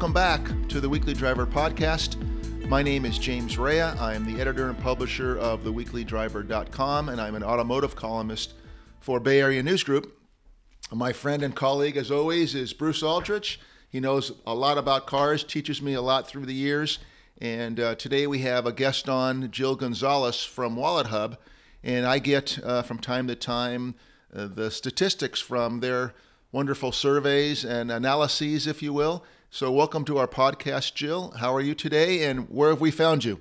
welcome back to the Weekly Driver podcast. My name is James Raia. I am the editor and publisher of theweeklydriver.com, and I'm an automotive columnist for Bay Area News Group. My friend and colleague, as always, is Bruce Aldrich. He knows a lot about cars, teaches me a lot through the years. And uh, today we have a guest on, Jill Gonzalez from WalletHub. And I get uh, from time to time uh, the statistics from their wonderful surveys and analyses, if you will. So, welcome to our podcast, Jill. How are you today, and where have we found you?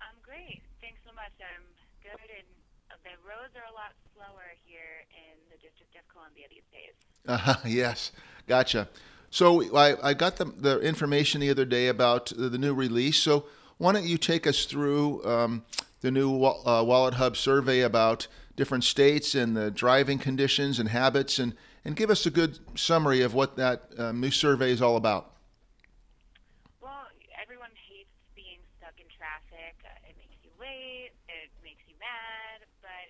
I'm great. Thanks so much. I'm good, and the roads are a lot slower here in the District of Columbia these days. Uh-huh, yes, gotcha. So, I, I got the, the information the other day about the, the new release. So, why don't you take us through um, the new uh, WalletHub survey about different states and the driving conditions and habits and and give us a good summary of what that um, new survey is all about. Well, everyone hates being stuck in traffic. Uh, it makes you late. It makes you mad, but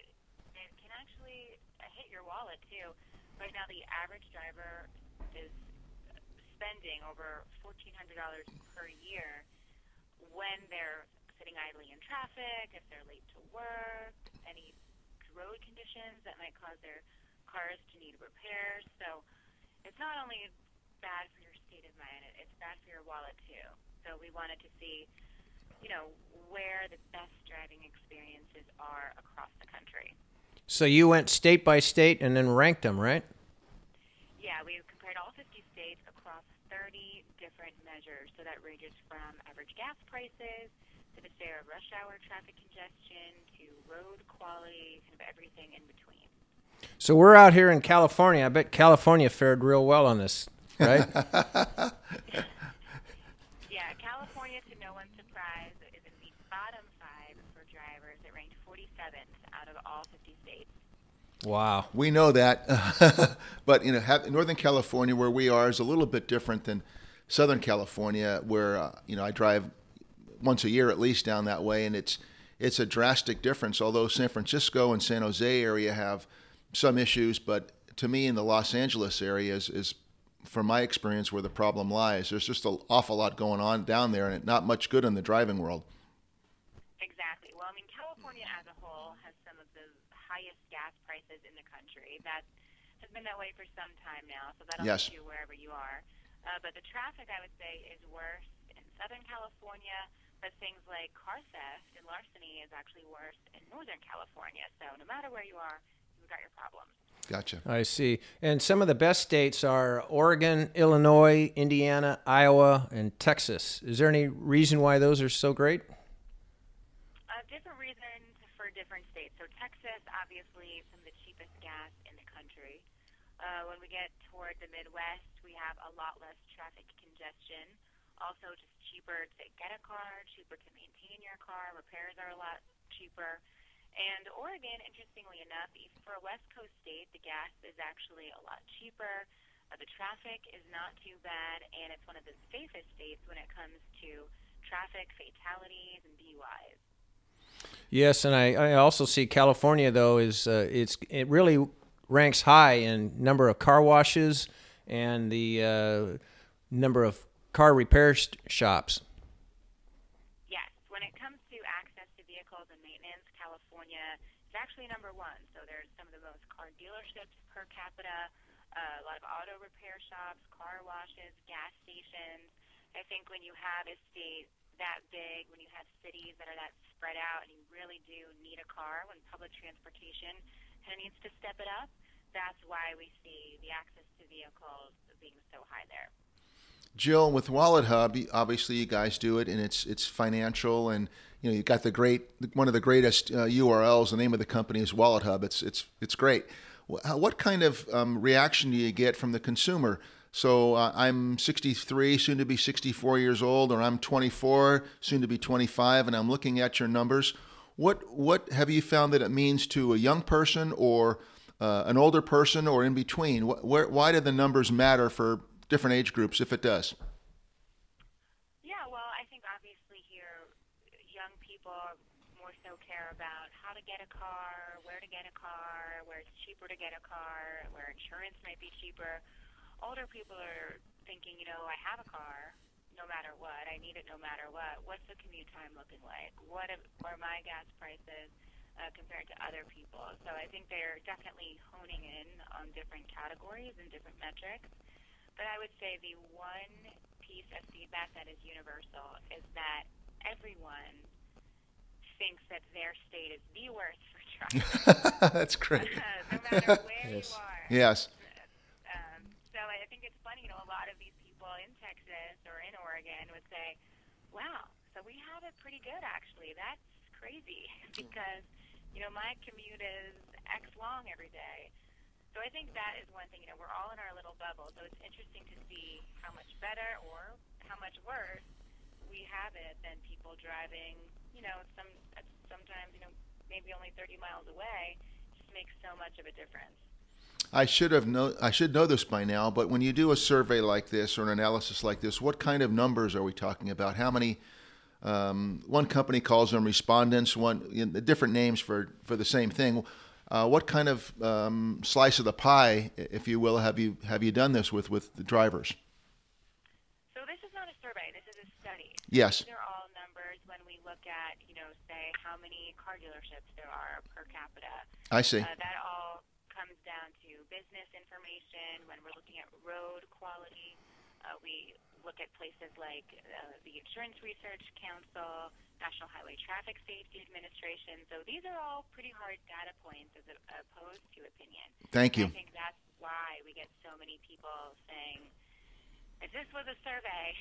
it can actually hit your wallet too. Right now, the average driver is spending over fourteen hundred dollars per year when they're sitting idly in traffic, if they're late to work, any road conditions that might cause their cars to need repairs. So it's not only bad for your state of mind, it's bad for your wallet too. So we wanted to see, you know, where the best driving experiences are across the country. So you went state by state and then ranked them, right? Yeah, we compared all 50 states across 30 different measures. So that ranges from average gas prices to the of rush hour traffic congestion to road quality, kind of everything in between. So we're out here in California. I bet California fared real well on this, right? yeah, California, to no one's surprise, is in the bottom five for drivers. It ranked 47th out of all 50 states. Wow. We know that, but you know, have, Northern California, where we are, is a little bit different than Southern California, where uh, you know I drive once a year at least down that way, and it's it's a drastic difference. Although San Francisco and San Jose area have some issues, but to me, in the Los Angeles area is, is from my experience, where the problem lies. There's just an awful lot going on down there, and not much good in the driving world. Exactly. Well, I mean, California as a whole has some of the highest gas prices in the country. That has been that way for some time now, so that'll yes. you wherever you are. Uh, but the traffic, I would say, is worse in Southern California. But things like car theft and larceny is actually worse in Northern California. So no matter where you are, you've got your problems. Gotcha. I see. And some of the best states are Oregon, Illinois, Indiana, Iowa, and Texas. Is there any reason why those are so great? Uh, different reasons for different states. So Texas, obviously, some of the cheapest gas in the country. Uh, when we get toward the Midwest, we have a lot less traffic congestion. Also, just cheaper to get a car, cheaper to maintain your car. Repairs are a lot cheaper. And Oregon, interestingly enough, for a West Coast state, the gas is actually a lot cheaper. Uh, the traffic is not too bad, and it's one of the safest states when it comes to traffic fatalities and DUIs. Yes, and I, I also see California though is uh, it's it really ranks high in number of car washes and the uh, number of car repair sh- shops. Is actually number one. So there's some of the most car dealerships per capita, uh, a lot of auto repair shops, car washes, gas stations. I think when you have a state that big, when you have cities that are that spread out, and you really do need a car, when public transportation kind of needs to step it up, that's why we see the access to vehicles being so high there. Jill, with WalletHub, obviously you guys do it, and it's it's financial, and you know you've got the great one of the greatest uh, URLs. The name of the company is WalletHub. It's it's it's great. What kind of um, reaction do you get from the consumer? So uh, I'm 63, soon to be 64 years old, or I'm 24, soon to be 25, and I'm looking at your numbers. What what have you found that it means to a young person, or uh, an older person, or in between? Wh- where, why do the numbers matter for different age groups, if it does? Yeah, well, I think obviously here, young people more so care about how to get a car, where to get a car, where it's cheaper to get a car, where insurance might be cheaper. Older people are thinking, you know, I have a car, no matter what, I need it no matter what. What's the commute time looking like? What are my gas prices uh, compared to other people? So I think they're definitely honing in on different categories and different metrics. But I would say the one piece of feedback that is universal is that everyone thinks that their state is the worst for trucking. That's great. no matter where Yes. you are. Yes. Um, so I think it's funny, you know, a lot of these people in Texas or in Oregon would say, wow, so we have it pretty good actually. That's crazy because, you know, my commute is X long every day. So I think that is one thing, you know, we're all in our little bubble. So it's interesting to see how much better or how much worse we have it than people driving, you know, some sometimes, you know, maybe only 30 miles away just makes so much of a difference. I should have know. I should know this by now. But when you do a survey like this or an analysis like this, what kind of numbers are we talking about? How many? Um, one company calls them respondents. One you know, different names for for the same thing. Uh, what kind of um, slice of the pie, if you will, have you have you done this with with the drivers? So this is not a survey. This is a study. Yes. These are all numbers when we look at, you know, say how many car dealerships there are per capita. I see. Uh, that all comes down to business information. When we're looking at road quality, uh, we look at places like uh, the Insurance Research Council, National Highway Traffic Safety Administration. So these are all pretty hard data points as opposed to opinion. Thank you. I think that's why we get so many people saying, if this was a survey,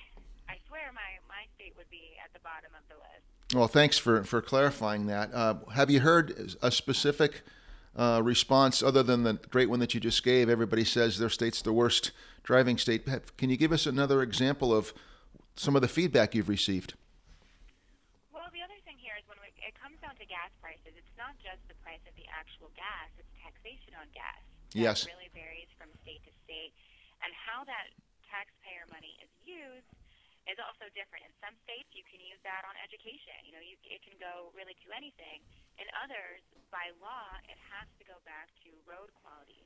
I swear my, my state would be at the bottom of the list. Well, thanks for for clarifying that. Uh, have you heard a specific uh, response other than the great one that you just gave? Everybody says their state's the worst driving state. Can you give us another example of some of the feedback you've received? Well, the other thing here is when we, it comes down to gas prices, it's not just the price of the actual gas, it's taxation on gas. That Yes. really varies from state to state. And how that taxpayer money is used is also different. In some states, you can use that on education. You know, you, it can go really to anything. In others, by law, it has to go back to road quality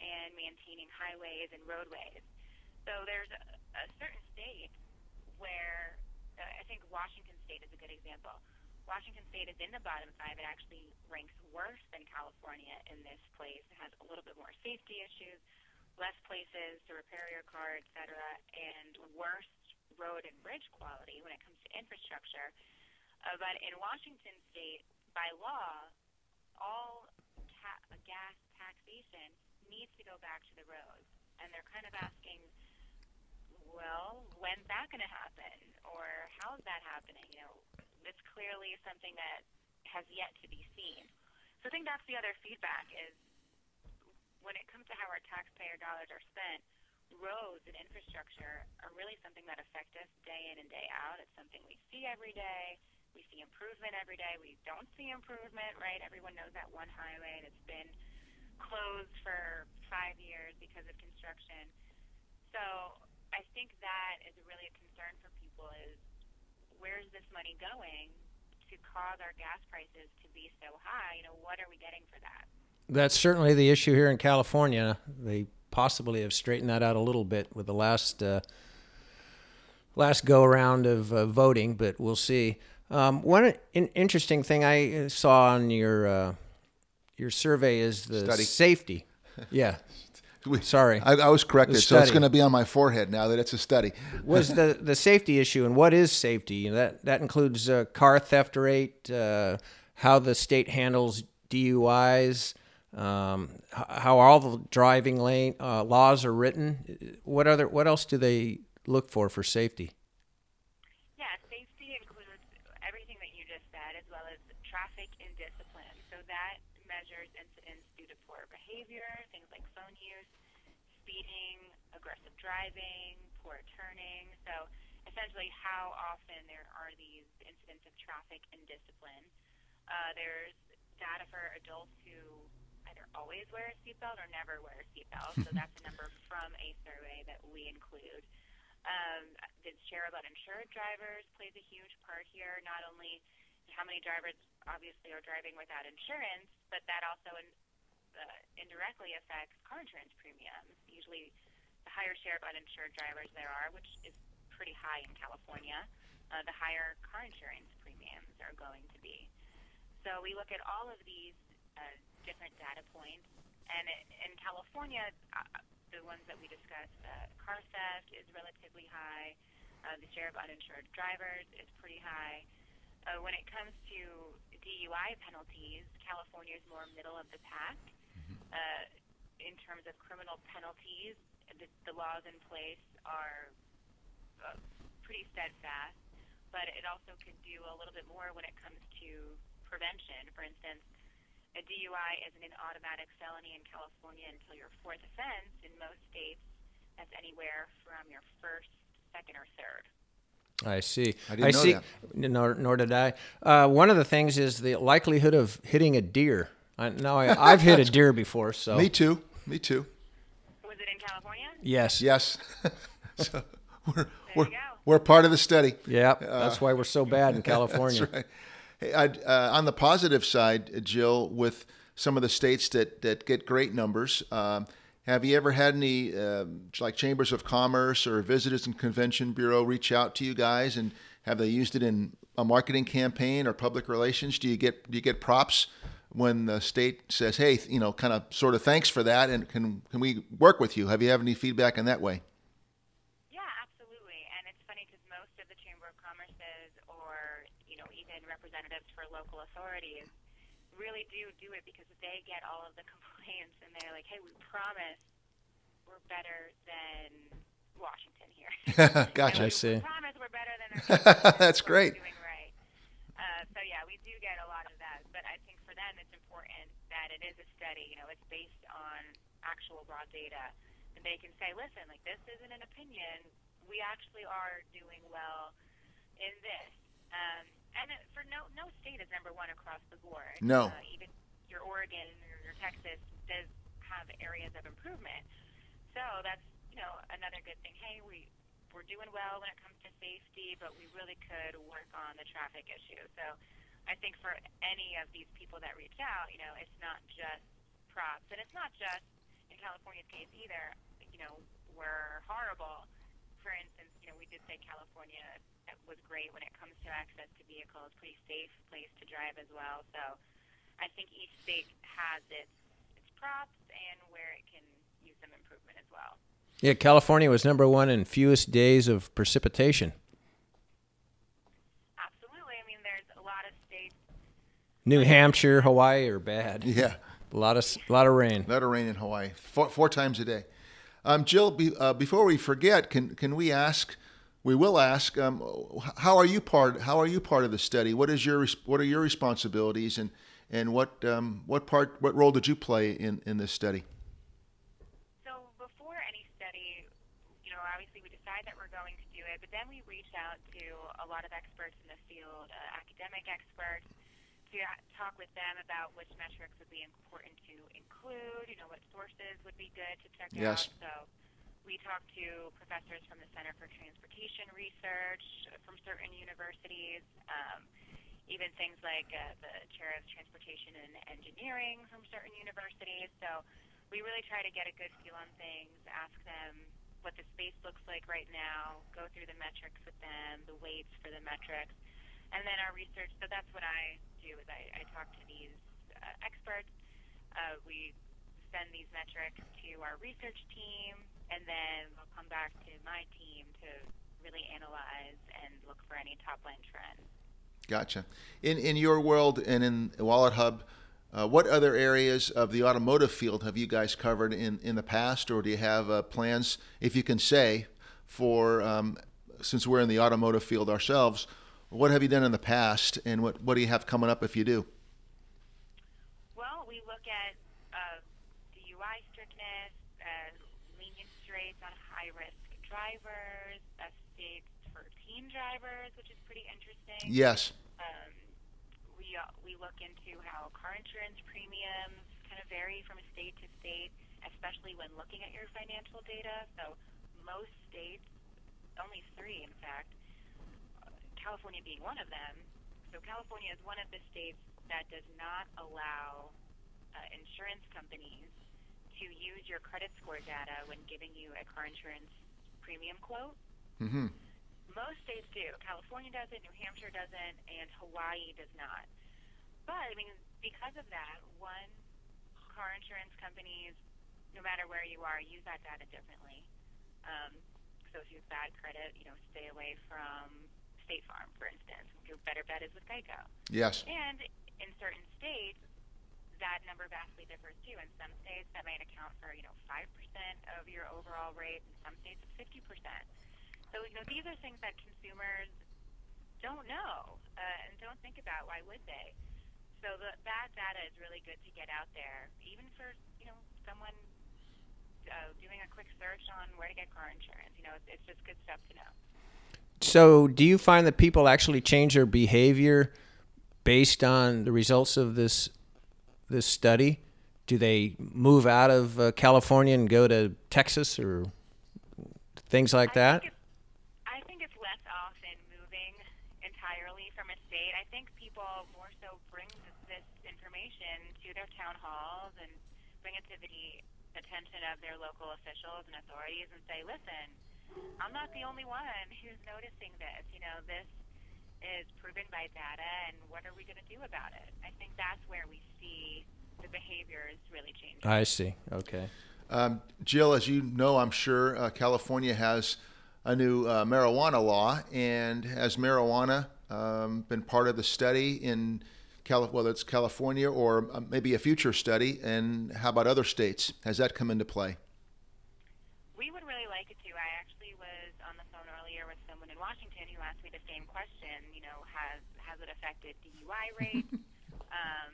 and maintaining highways and roadways. So there's a, a certain state where uh, I think Washington State is a good example. Washington State is in the bottom five. It actually ranks worse than California in this place. It has a little bit more safety issues, less places to repair your car, et cetera, and worse road and bridge quality when it comes to infrastructure. Uh, but in Washington State, by law, all ta- gas taxation needs to go back to the roads. And they're kind of asking, well, when's that going to happen? Or how's that happening? You know, it's clearly something that has yet to be seen. So I think that's the other feedback is when it comes to how our taxpayer dollars are spent, roads and infrastructure are really something that affect us day in and day out. It's something we see every day. We see improvement every day. We don't see improvement, right? Everyone knows that one highway that's been closed for five years because of construction. So I think that is really a concern for people is where's this money going to cause our gas prices to be so high? You know, what are we getting for that? That's certainly the issue here in California. They possibly have straightened that out a little bit with the last uh, last go around of uh, voting, but we'll see. Um, one in- interesting thing I saw on your uh, your survey is the Study. safety. Yeah, We- sorry. I, I was corrected, so it's going to be on my forehead now that it's a study. was the the safety issue and what is safety? You know, that that includes uh, car theft rate, uh, how the state handles DUIs, um, how all the driving lane uh, laws are written. What other what else do they look for for safety? Yeah, safety includes everything that you just said, as well as traffic indiscipline. So that measures incidents due to poor behavior, things like phone use, speeding, aggressive driving, poor turning. So essentially, how often there are these incidents of traffic indiscipline. Uh, there's data for adults who either always wear a seatbelt or never wear a seatbelt. so that's a number from a survey that we include. Um, the share of uninsured drivers plays a huge part here. Not only how many drivers obviously are driving without insurance, but that also in, uh, indirectly affects car insurance premiums. Usually, the higher share of uninsured drivers there are, which is pretty high in California, uh, the higher car insurance premiums are going to be. So we look at all of these uh, different data points, and in California, uh, the ones that we discussed, uh, car theft is relatively high. Uh, the share of uninsured drivers is pretty high. Uh, when it comes to DUI penalties, California is more middle of the pack. Uh, in terms of criminal penalties, the, the laws in place are uh, pretty steadfast, but it also can do a little bit more when it comes to prevention. For instance, a DUI isn't an automatic felony in California until your fourth offense. In most states, that's anywhere from your first, second, or third. I see. I didn't know see. that. Nor, nor did I. Uh, one of the things is the likelihood of hitting a deer. I, now I, I've hit a deer before, so Me too. Me too. Was it in California? yes, Yes. so we're we're, go. we're part of the study. yeah. That's why we're so bad in California. That's right. Hey, I'd, uh, on the positive side, uh, Jill, with some of the states that, that get great numbers, um, have you ever had any, um like chambers of commerce or visitors and convention bureau, reach out to you guys, and have they used it in a marketing campaign or public relations? Do you get do you get props when the state says, "Hey, you know, kind of sort of thanks for that, and can can we work with you?" Have you have any feedback in that way? Yeah, absolutely. And it's funny because most of the Chamber of Commerce's or, you know, even representatives for local authorities really do do it because they get all of the complaints and they're like, hey, we promise we're better than Washington here. gotcha. I see. We promise we're better than our That's what we're great. Doing right. Uh, so yeah, we do get a lot of that, but I think for them it's important that it is a study. You know, it's based on actual raw data, and they can say, listen, like this isn't an opinion. We actually are doing well in this. Um, and for no no state is number one across the board. No. Uh, even your Oregon or your Texas does have areas of improvement. So that's you know another good thing. Hey, we we're doing well when it comes to safety, but we really could work on the traffic issue. So I think for any of these people that reach out, you know, it's not just props, and it's not just in California's case either. You know, we're horrible. For instance, you know, we did say California was great when it comes to access to vehicles, pretty safe place to drive as well. So I think each state has its its props and where it can use some improvement as well. Yeah, California was number one in fewest days of precipitation. Absolutely. I mean, there's a lot of states. New Hampshire, Hawaii are bad. Yeah. A lot of a lot of rain. Let it rain in Hawaii four, four times a day. Um, Jill, be, uh, before we forget, can can we ask? We will ask. Um, how are you part? How are you part of the study? What is your What are your responsibilities and and what um, what part what role did you play in in this study? So before any study, you know, obviously we decide that we're going to do it, but then we reach out to a lot of experts in the field, uh, academic experts, to talk with them about which metrics would be important to include, you know, what sources would be good to check Yes. out. So we talked to professors from the Center for Transportation Research uh, from certain universities, um, even things like uh, the chair of transportation and engineering from certain universities. So we really try to get a good feel on things, ask them what the space looks like right now, go through the metrics with them, the weights for the metrics, and then our research. So that's what I do is I, I talk to these uh, experts. Uh, we send these metrics to our research team, and then we'll come back to my team to really analyze and look for any top line trends. Gotcha. In in your world and in WalletHub, uh, what other areas of the automotive field have you guys covered in, in the past, or do you have uh, plans, if you can say, for um, since we're in the automotive field ourselves, what have you done in the past, and what what do you have coming up if you do? Well, we look at uh, DUI strictness, uh, lenience rates on high risk drivers, uh, states for teen drivers, which is pretty interesting. Yes. Um, we, uh, we look into how car insurance premiums kind of vary from state to state, especially when looking at your financial data. So, most states, only three in fact, California being one of them. So, California is one of the states that does not allow uh, insurance companies to use your credit score data when giving you a car insurance premium quote. Mm-hmm. Most states do. California does it, New Hampshire doesn't, and Hawaii does not. But I mean, because of that, one car insurance companies, no matter where you are, use that data differently. Um, so if you have bad credit, you know, stay away from State Farm, for instance. Your better bet is with Geico. Yes. And in certain states, that number vastly differs too. In some states, that might account for you know five percent of your overall rate. In some states, it's fifty percent. So you know these are things that consumers don't know uh, and don't think about. Why would they? So the, that data is really good to get out there, even for you know someone uh, doing a quick search on where to get car insurance. You know, it's, it's just good stuff to know. So, do you find that people actually change their behavior based on the results of this this study? Do they move out of uh, California and go to Texas or things like that? I think it's less often moving entirely from a state. I think people more so bring this, this information to their town halls and bring it to the attention of their local officials and authorities and say, listen, I'm not the only one who's noticing this. You know, this is proven by data, and what are we going to do about it? I think that's where we see the behaviors really changing. I see. Okay. Um, Jill, as you know, I'm sure uh, California has a new uh, marijuana law, and has marijuana um, been part of the study in Cali- whether it's California or uh, maybe a future study? And how about other states? Has that come into play? We would really like it to. I actually was on the phone earlier with someone in Washington who asked me the same question. You know, has has it affected DUI rates? um,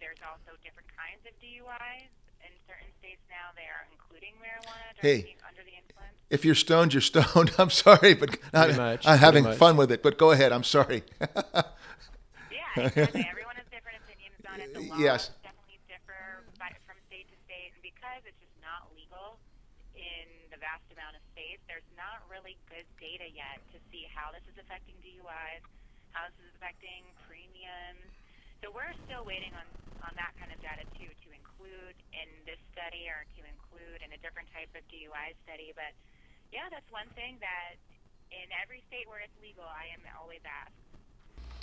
there's also different kinds of DUIs. In certain states now, they are including marijuana during Hey. the, under the influence. If you're stoned, you're stoned. I'm sorry, but I, Pretty much, I'm having much. fun with it. But go ahead. I'm sorry. Yeah, exactly. Everyone has different opinions on it. The laws Yes. definitely differ by, from state to state, and because it's just not legal in the vast amount of there's not really good data yet to see how this is affecting DUIs, how this is affecting premiums. So we're still waiting on on that kind of data too to include in this study or to include in a different type of DUI study. But yeah, that's one thing that in every state where it's legal, I am always asked.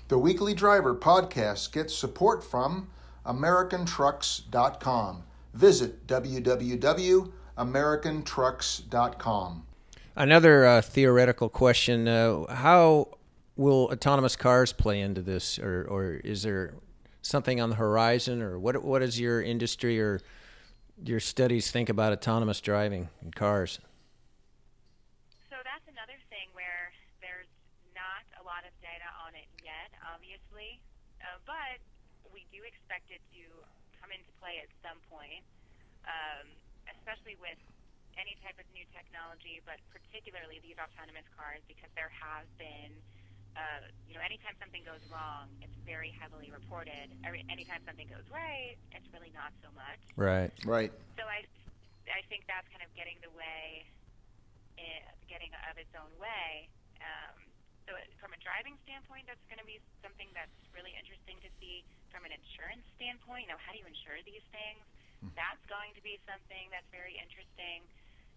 The Weekly Driver podcast gets support from AmericanTrucks.com. Visit www.americantrucks.com. Another uh, theoretical question: uh, How will autonomous cars play into this, or, or is there something on the horizon, or what? What does your industry or your studies think about autonomous driving in cars? So that's another thing where there's not a lot of data on it yet, obviously, uh, but we do expect it to come into play at some point, um, especially with any type of new technology, but particularly these autonomous cars, because there has been, uh, you know, anytime something goes wrong, it's very heavily reported. Every, anytime something goes right, it's really not so much. Right. Right. So I, I think that's kind of getting the way, eh, getting of its own way. Um, so it, from a driving standpoint, that's going to be something that's really interesting to see. From an insurance standpoint, you know, how do you insure these things? That's going to be something that's very interesting.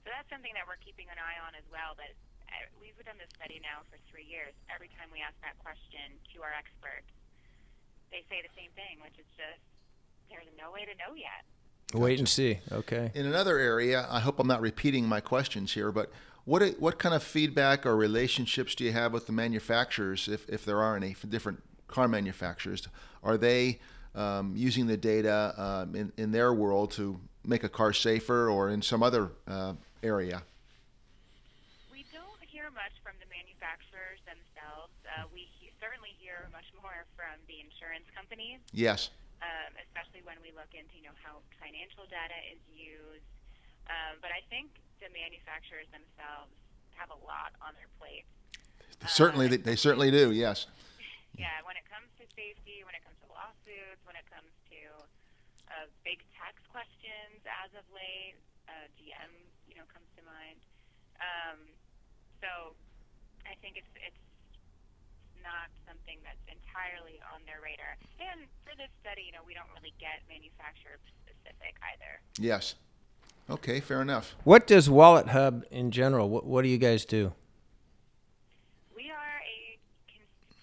So that's something that we're keeping an eye on as well. But uh, we've done this study now for three years. Every time we ask that question to our experts, they say the same thing, which is just there's no way to know yet. Wait and see. Okay. In another area, I hope I'm not repeating my questions here, but what what kind of feedback or relationships do you have with the manufacturers, if, if there are any, for different car manufacturers? Are they um, using the data um, in, in their world to make a car safer or in some other uh, area? We don't hear much from the manufacturers themselves. Uh, we he- certainly hear much more from the insurance companies, Yes. um, especially when we look into you know how financial data is used. Um, but I think the manufacturers themselves have a lot on their plate. certainly, they, they certainly do. Yes. Yeah, when it comes to safety, when it comes to lawsuits, when it comes to uh, big tax questions, as of late, uh, GM, you know, comes to mind. Um, so I think it's it's not something that's entirely on their radar. And for this study, you know, we don't really get manufacturer specific either. Yes. Okay, fair enough. What does WalletHub in general? What, what do you guys do? We are a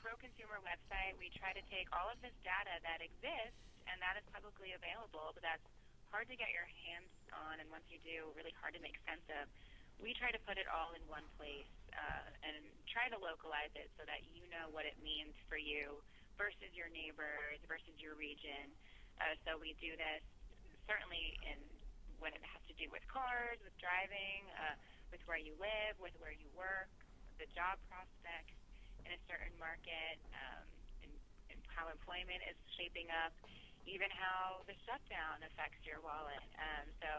pro consumer website. We try to take all of this data that exists and that is publicly available, but that's hard to get your hands on, and once you do, really hard to make sense of. We try to put it all in one place uh, and try to localize it so that you know what it means for you versus your neighbors versus your region. Uh, so we do this certainly in when it has to do with cars, with driving, uh, with where you live, with where you work, the job prospects in a certain market, um, how employment is shaping up, even how the shutdown affects your wallet. Um, so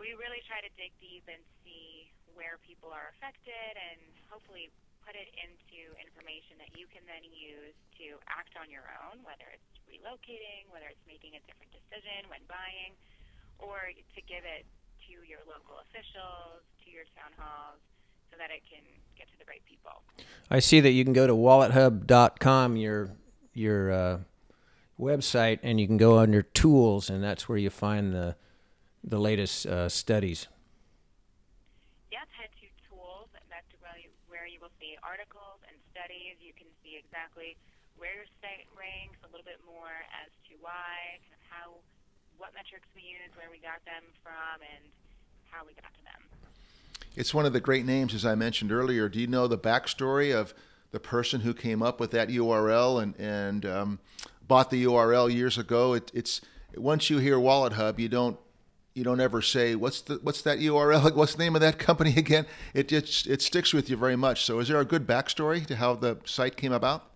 we really try to dig deep and see where people are affected and hopefully put it into information that you can then use to act on your own, whether it's relocating, whether it's making a different decision when buying, or to give it to your local officials, to your town halls, so that it can get to the right people. I see that you can go to wallethub.com, your your uh, website, and you can go under tools, and that's where you find the the latest uh, studies. Yes, head to tools. And that's where you, where you will see articles and studies. You can see exactly where your site ranks, a little bit more as to why, kind of how what metrics we use, where we got them from, and how we got to them. It's one of the great names, as I mentioned earlier. Do you know the backstory of the person who came up with that URL and and um, bought the URL years ago? It, it's once you hear WalletHub, you don't you don't ever say what's the what's that URL? What's the name of that company again? It just it sticks with you very much. So, is there a good backstory to how the site came about?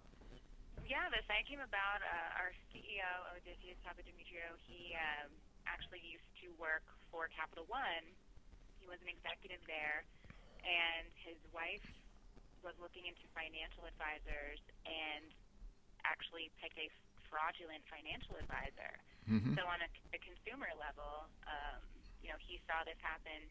Yeah, the site came about. Uh, our CEO Odysseus Papadimitriou, he um, actually used to work for Capital One. He was an executive there, and his wife was looking into financial advisors and actually picked a fraudulent financial advisor. Mm-hmm. So on a, a consumer level, um, you know, he saw this happen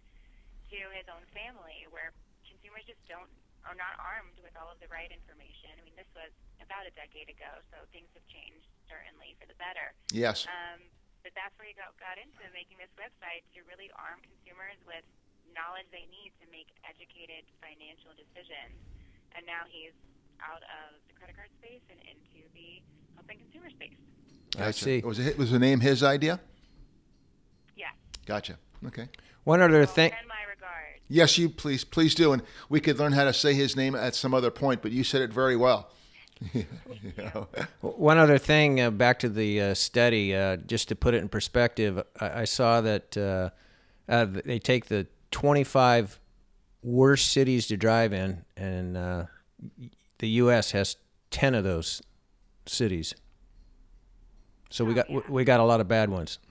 to his own family, where consumers just don't are not armed with all of the right information. I mean, this was about a decade ago, so things have changed certainly for the better. Yes. Um, but that's where he got, got into making this website to really arm consumers with knowledge they need to make educated financial decisions. And now he's out of the credit card space and into the helping consumer space. I see. Was it was the name his idea? Yeah. Gotcha. Okay. One other thing. Yes, you please please do, and we could learn how to say his name at some other point. But you said it very well. you know. One other thing, uh, back to the uh, study, uh, just to put it in perspective, I, I saw that uh, uh, they take the 25 worst cities to drive in, and uh, the U.S. has 10 of those cities. So we got yeah. we got a lot of bad ones.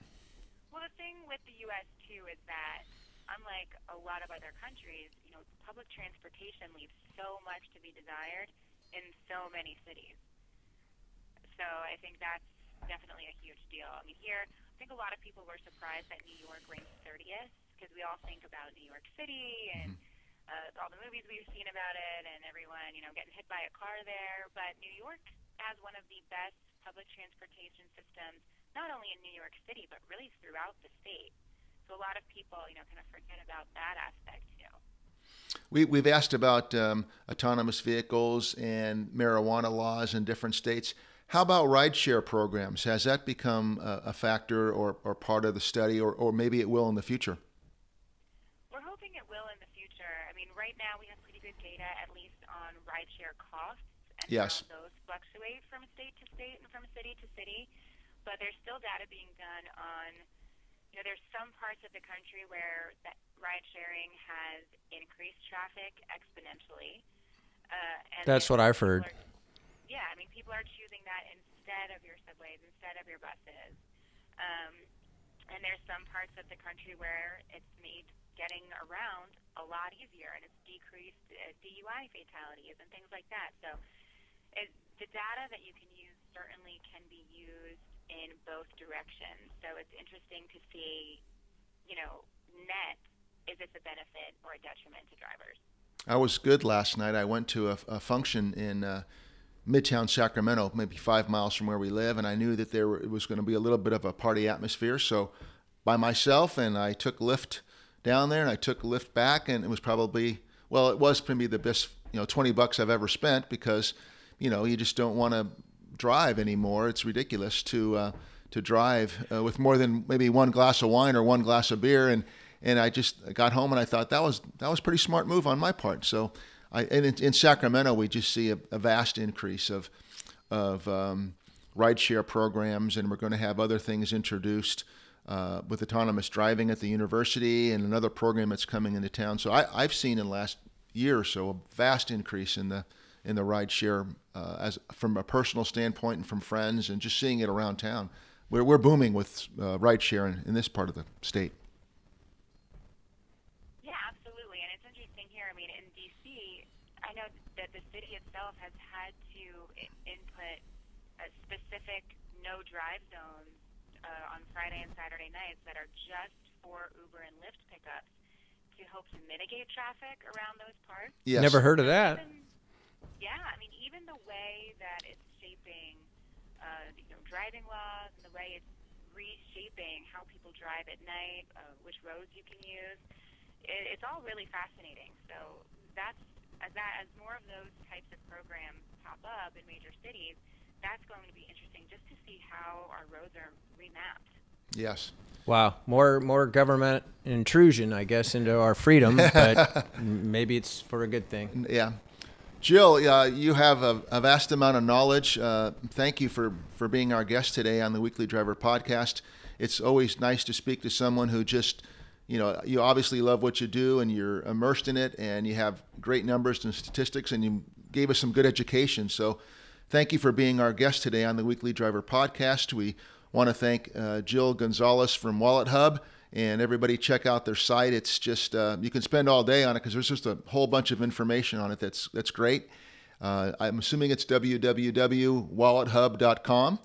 Well, the thing with the U.S. too is that, unlike a lot of other countries, you know, public transportation leaves so much to be desired in so many cities. So I think that's definitely a huge deal. I mean, here, I think a lot of people were surprised that New York ranked 30th because we all think about New York City and. Mm-hmm. Uh, all the movies we've seen about it, and everyone, you know, getting hit by a car there. But New York has one of the best public transportation systems, not only in New York City, but really throughout the state. So a lot of people, you know, kind of forget about that aspect too. We, we've asked about um, autonomous vehicles and marijuana laws in different states. How about rideshare programs? Has that become a, a factor or, or part of the study, or, or maybe it will in the future? We're hoping it will in the future. I mean, right now we have pretty good data, at least on rideshare costs and yes. how those fluctuate from state to state and from city to city. But there's still data being done on, you know, there's some parts of the country where that ride sharing has increased traffic exponentially. Uh, and That's what I've heard. Are, yeah, I mean, people are choosing that instead of your subways, instead of your buses. Um, and there's some parts of the country where it's made getting around a lot easier, and it's decreased uh, DUI fatalities and things like that. So it, the data that you can use certainly can be used in both directions. So it's interesting to see, you know, net is this a benefit or a detriment to drivers? I was good last night. I went to a, a function in uh, Midtown Sacramento, maybe five miles from where we live, and I knew that there was going to be a little bit of a party atmosphere. So, by myself, and I took Lyft down there, and I took Lyft back, and it was probably well, it was probably the best you know 20 bucks I've ever spent because you know you just don't want to drive anymore. It's ridiculous to uh, to drive uh, with more than maybe one glass of wine or one glass of beer, and and I just got home and I thought that was that was pretty smart move on my part. So. I, and in, in Sacramento, we just see a, a vast increase of of um, rideshare programs, and we're going to have other things introduced uh, with autonomous driving at the university and another program that's coming into town. So I, have seen in the last year or so a vast increase in the in the rideshare uh, as from a personal standpoint and from friends and just seeing it around town. We're, we're booming with uh, rideshare in, in this part of the state. Yeah, absolutely. And it's interesting here. I mean, in D.C., I know that the city itself has had to input a specific no drive zones uh, on Friday and Saturday nights that are just for Uber and Lyft pickups to help to mitigate traffic around those parts. Yes. Never heard of that. Even, yeah, I mean, even the way that it's shaping uh, you know, driving laws and the way it's reshaping how people drive at night, uh, which roads you can use, it, it's all really fascinating. So that's as that as more of those types of programs pop up in major cities, that's going to be interesting just to see how our roads are remapped. Yes. Wow, more more government intrusion, I guess, into our freedom, but maybe it's for a good thing. Yeah. Jill, uh, you have a, a, vast amount of knowledge. Uh, thank you for, for being our guest today on the Weekly Driver podcast. It's always nice to speak to someone who just, you know, you obviously love what you do and you're immersed in it and you have great numbers and statistics and you gave us some good education. So Thank you for being our guest today on the Weekly Driver Podcast. We want to thank uh, Jill Gonzalez from WalletHub and everybody check out their site. It's just uh, you can spend all day on it because there's just a whole bunch of information on it that's that's great. Uh, I'm assuming it's www.wallethub.com.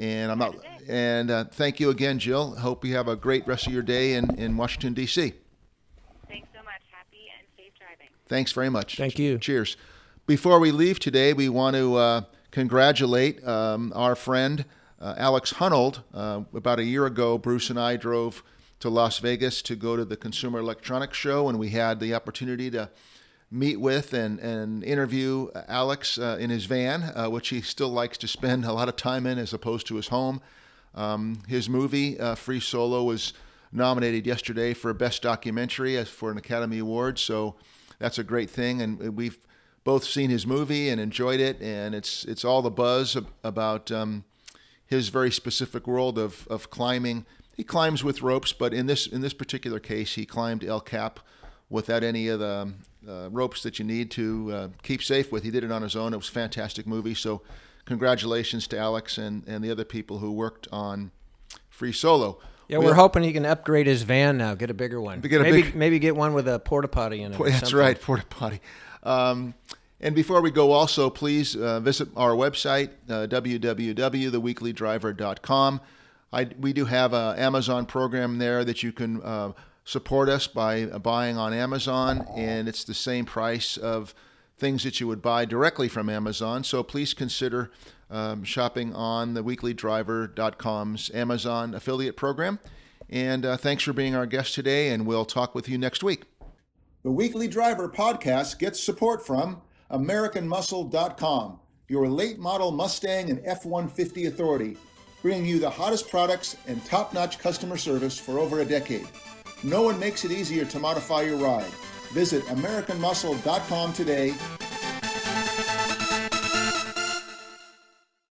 And I'm not. And uh, thank you again, Jill. Hope you have a great rest of your day in, in Washington D.C. Thanks so much. Happy and safe driving. Thanks very much. Thank you. Cheers. Before we leave today, we want to uh, congratulate um, our friend uh, Alex Honnold. Uh, about a year ago, Bruce and I drove to Las Vegas to go to the Consumer Electronics Show, and we had the opportunity to meet with and, and interview Alex uh, in his van, uh, which he still likes to spend a lot of time in as opposed to his home. Um, his movie, uh, Free Solo, was nominated yesterday for Best Documentary for an Academy Award, so that's a great thing, and we've both seen his movie and enjoyed it, and it's it's all the buzz about um, his very specific world of, of climbing. He climbs with ropes, but in this in this particular case, he climbed El Cap without any of the uh, ropes that you need to uh, keep safe with. He did it on his own. It was a fantastic movie. So, congratulations to Alex and, and the other people who worked on Free Solo. Yeah, we're hoping he can upgrade his van now, get a bigger one. Maybe big, maybe get one with a porta potty in it. That's right, porta potty. Um, and before we go, also, please uh, visit our website, uh, www.theweeklydriver.com. I, we do have an Amazon program there that you can uh, support us by buying on Amazon, and it's the same price of things that you would buy directly from Amazon. So please consider um, shopping on theweeklydriver.com's Amazon affiliate program. And uh, thanks for being our guest today, and we'll talk with you next week. The Weekly Driver podcast gets support from AmericanMuscle.com, your late model Mustang and F 150 authority, bringing you the hottest products and top notch customer service for over a decade. No one makes it easier to modify your ride. Visit AmericanMuscle.com today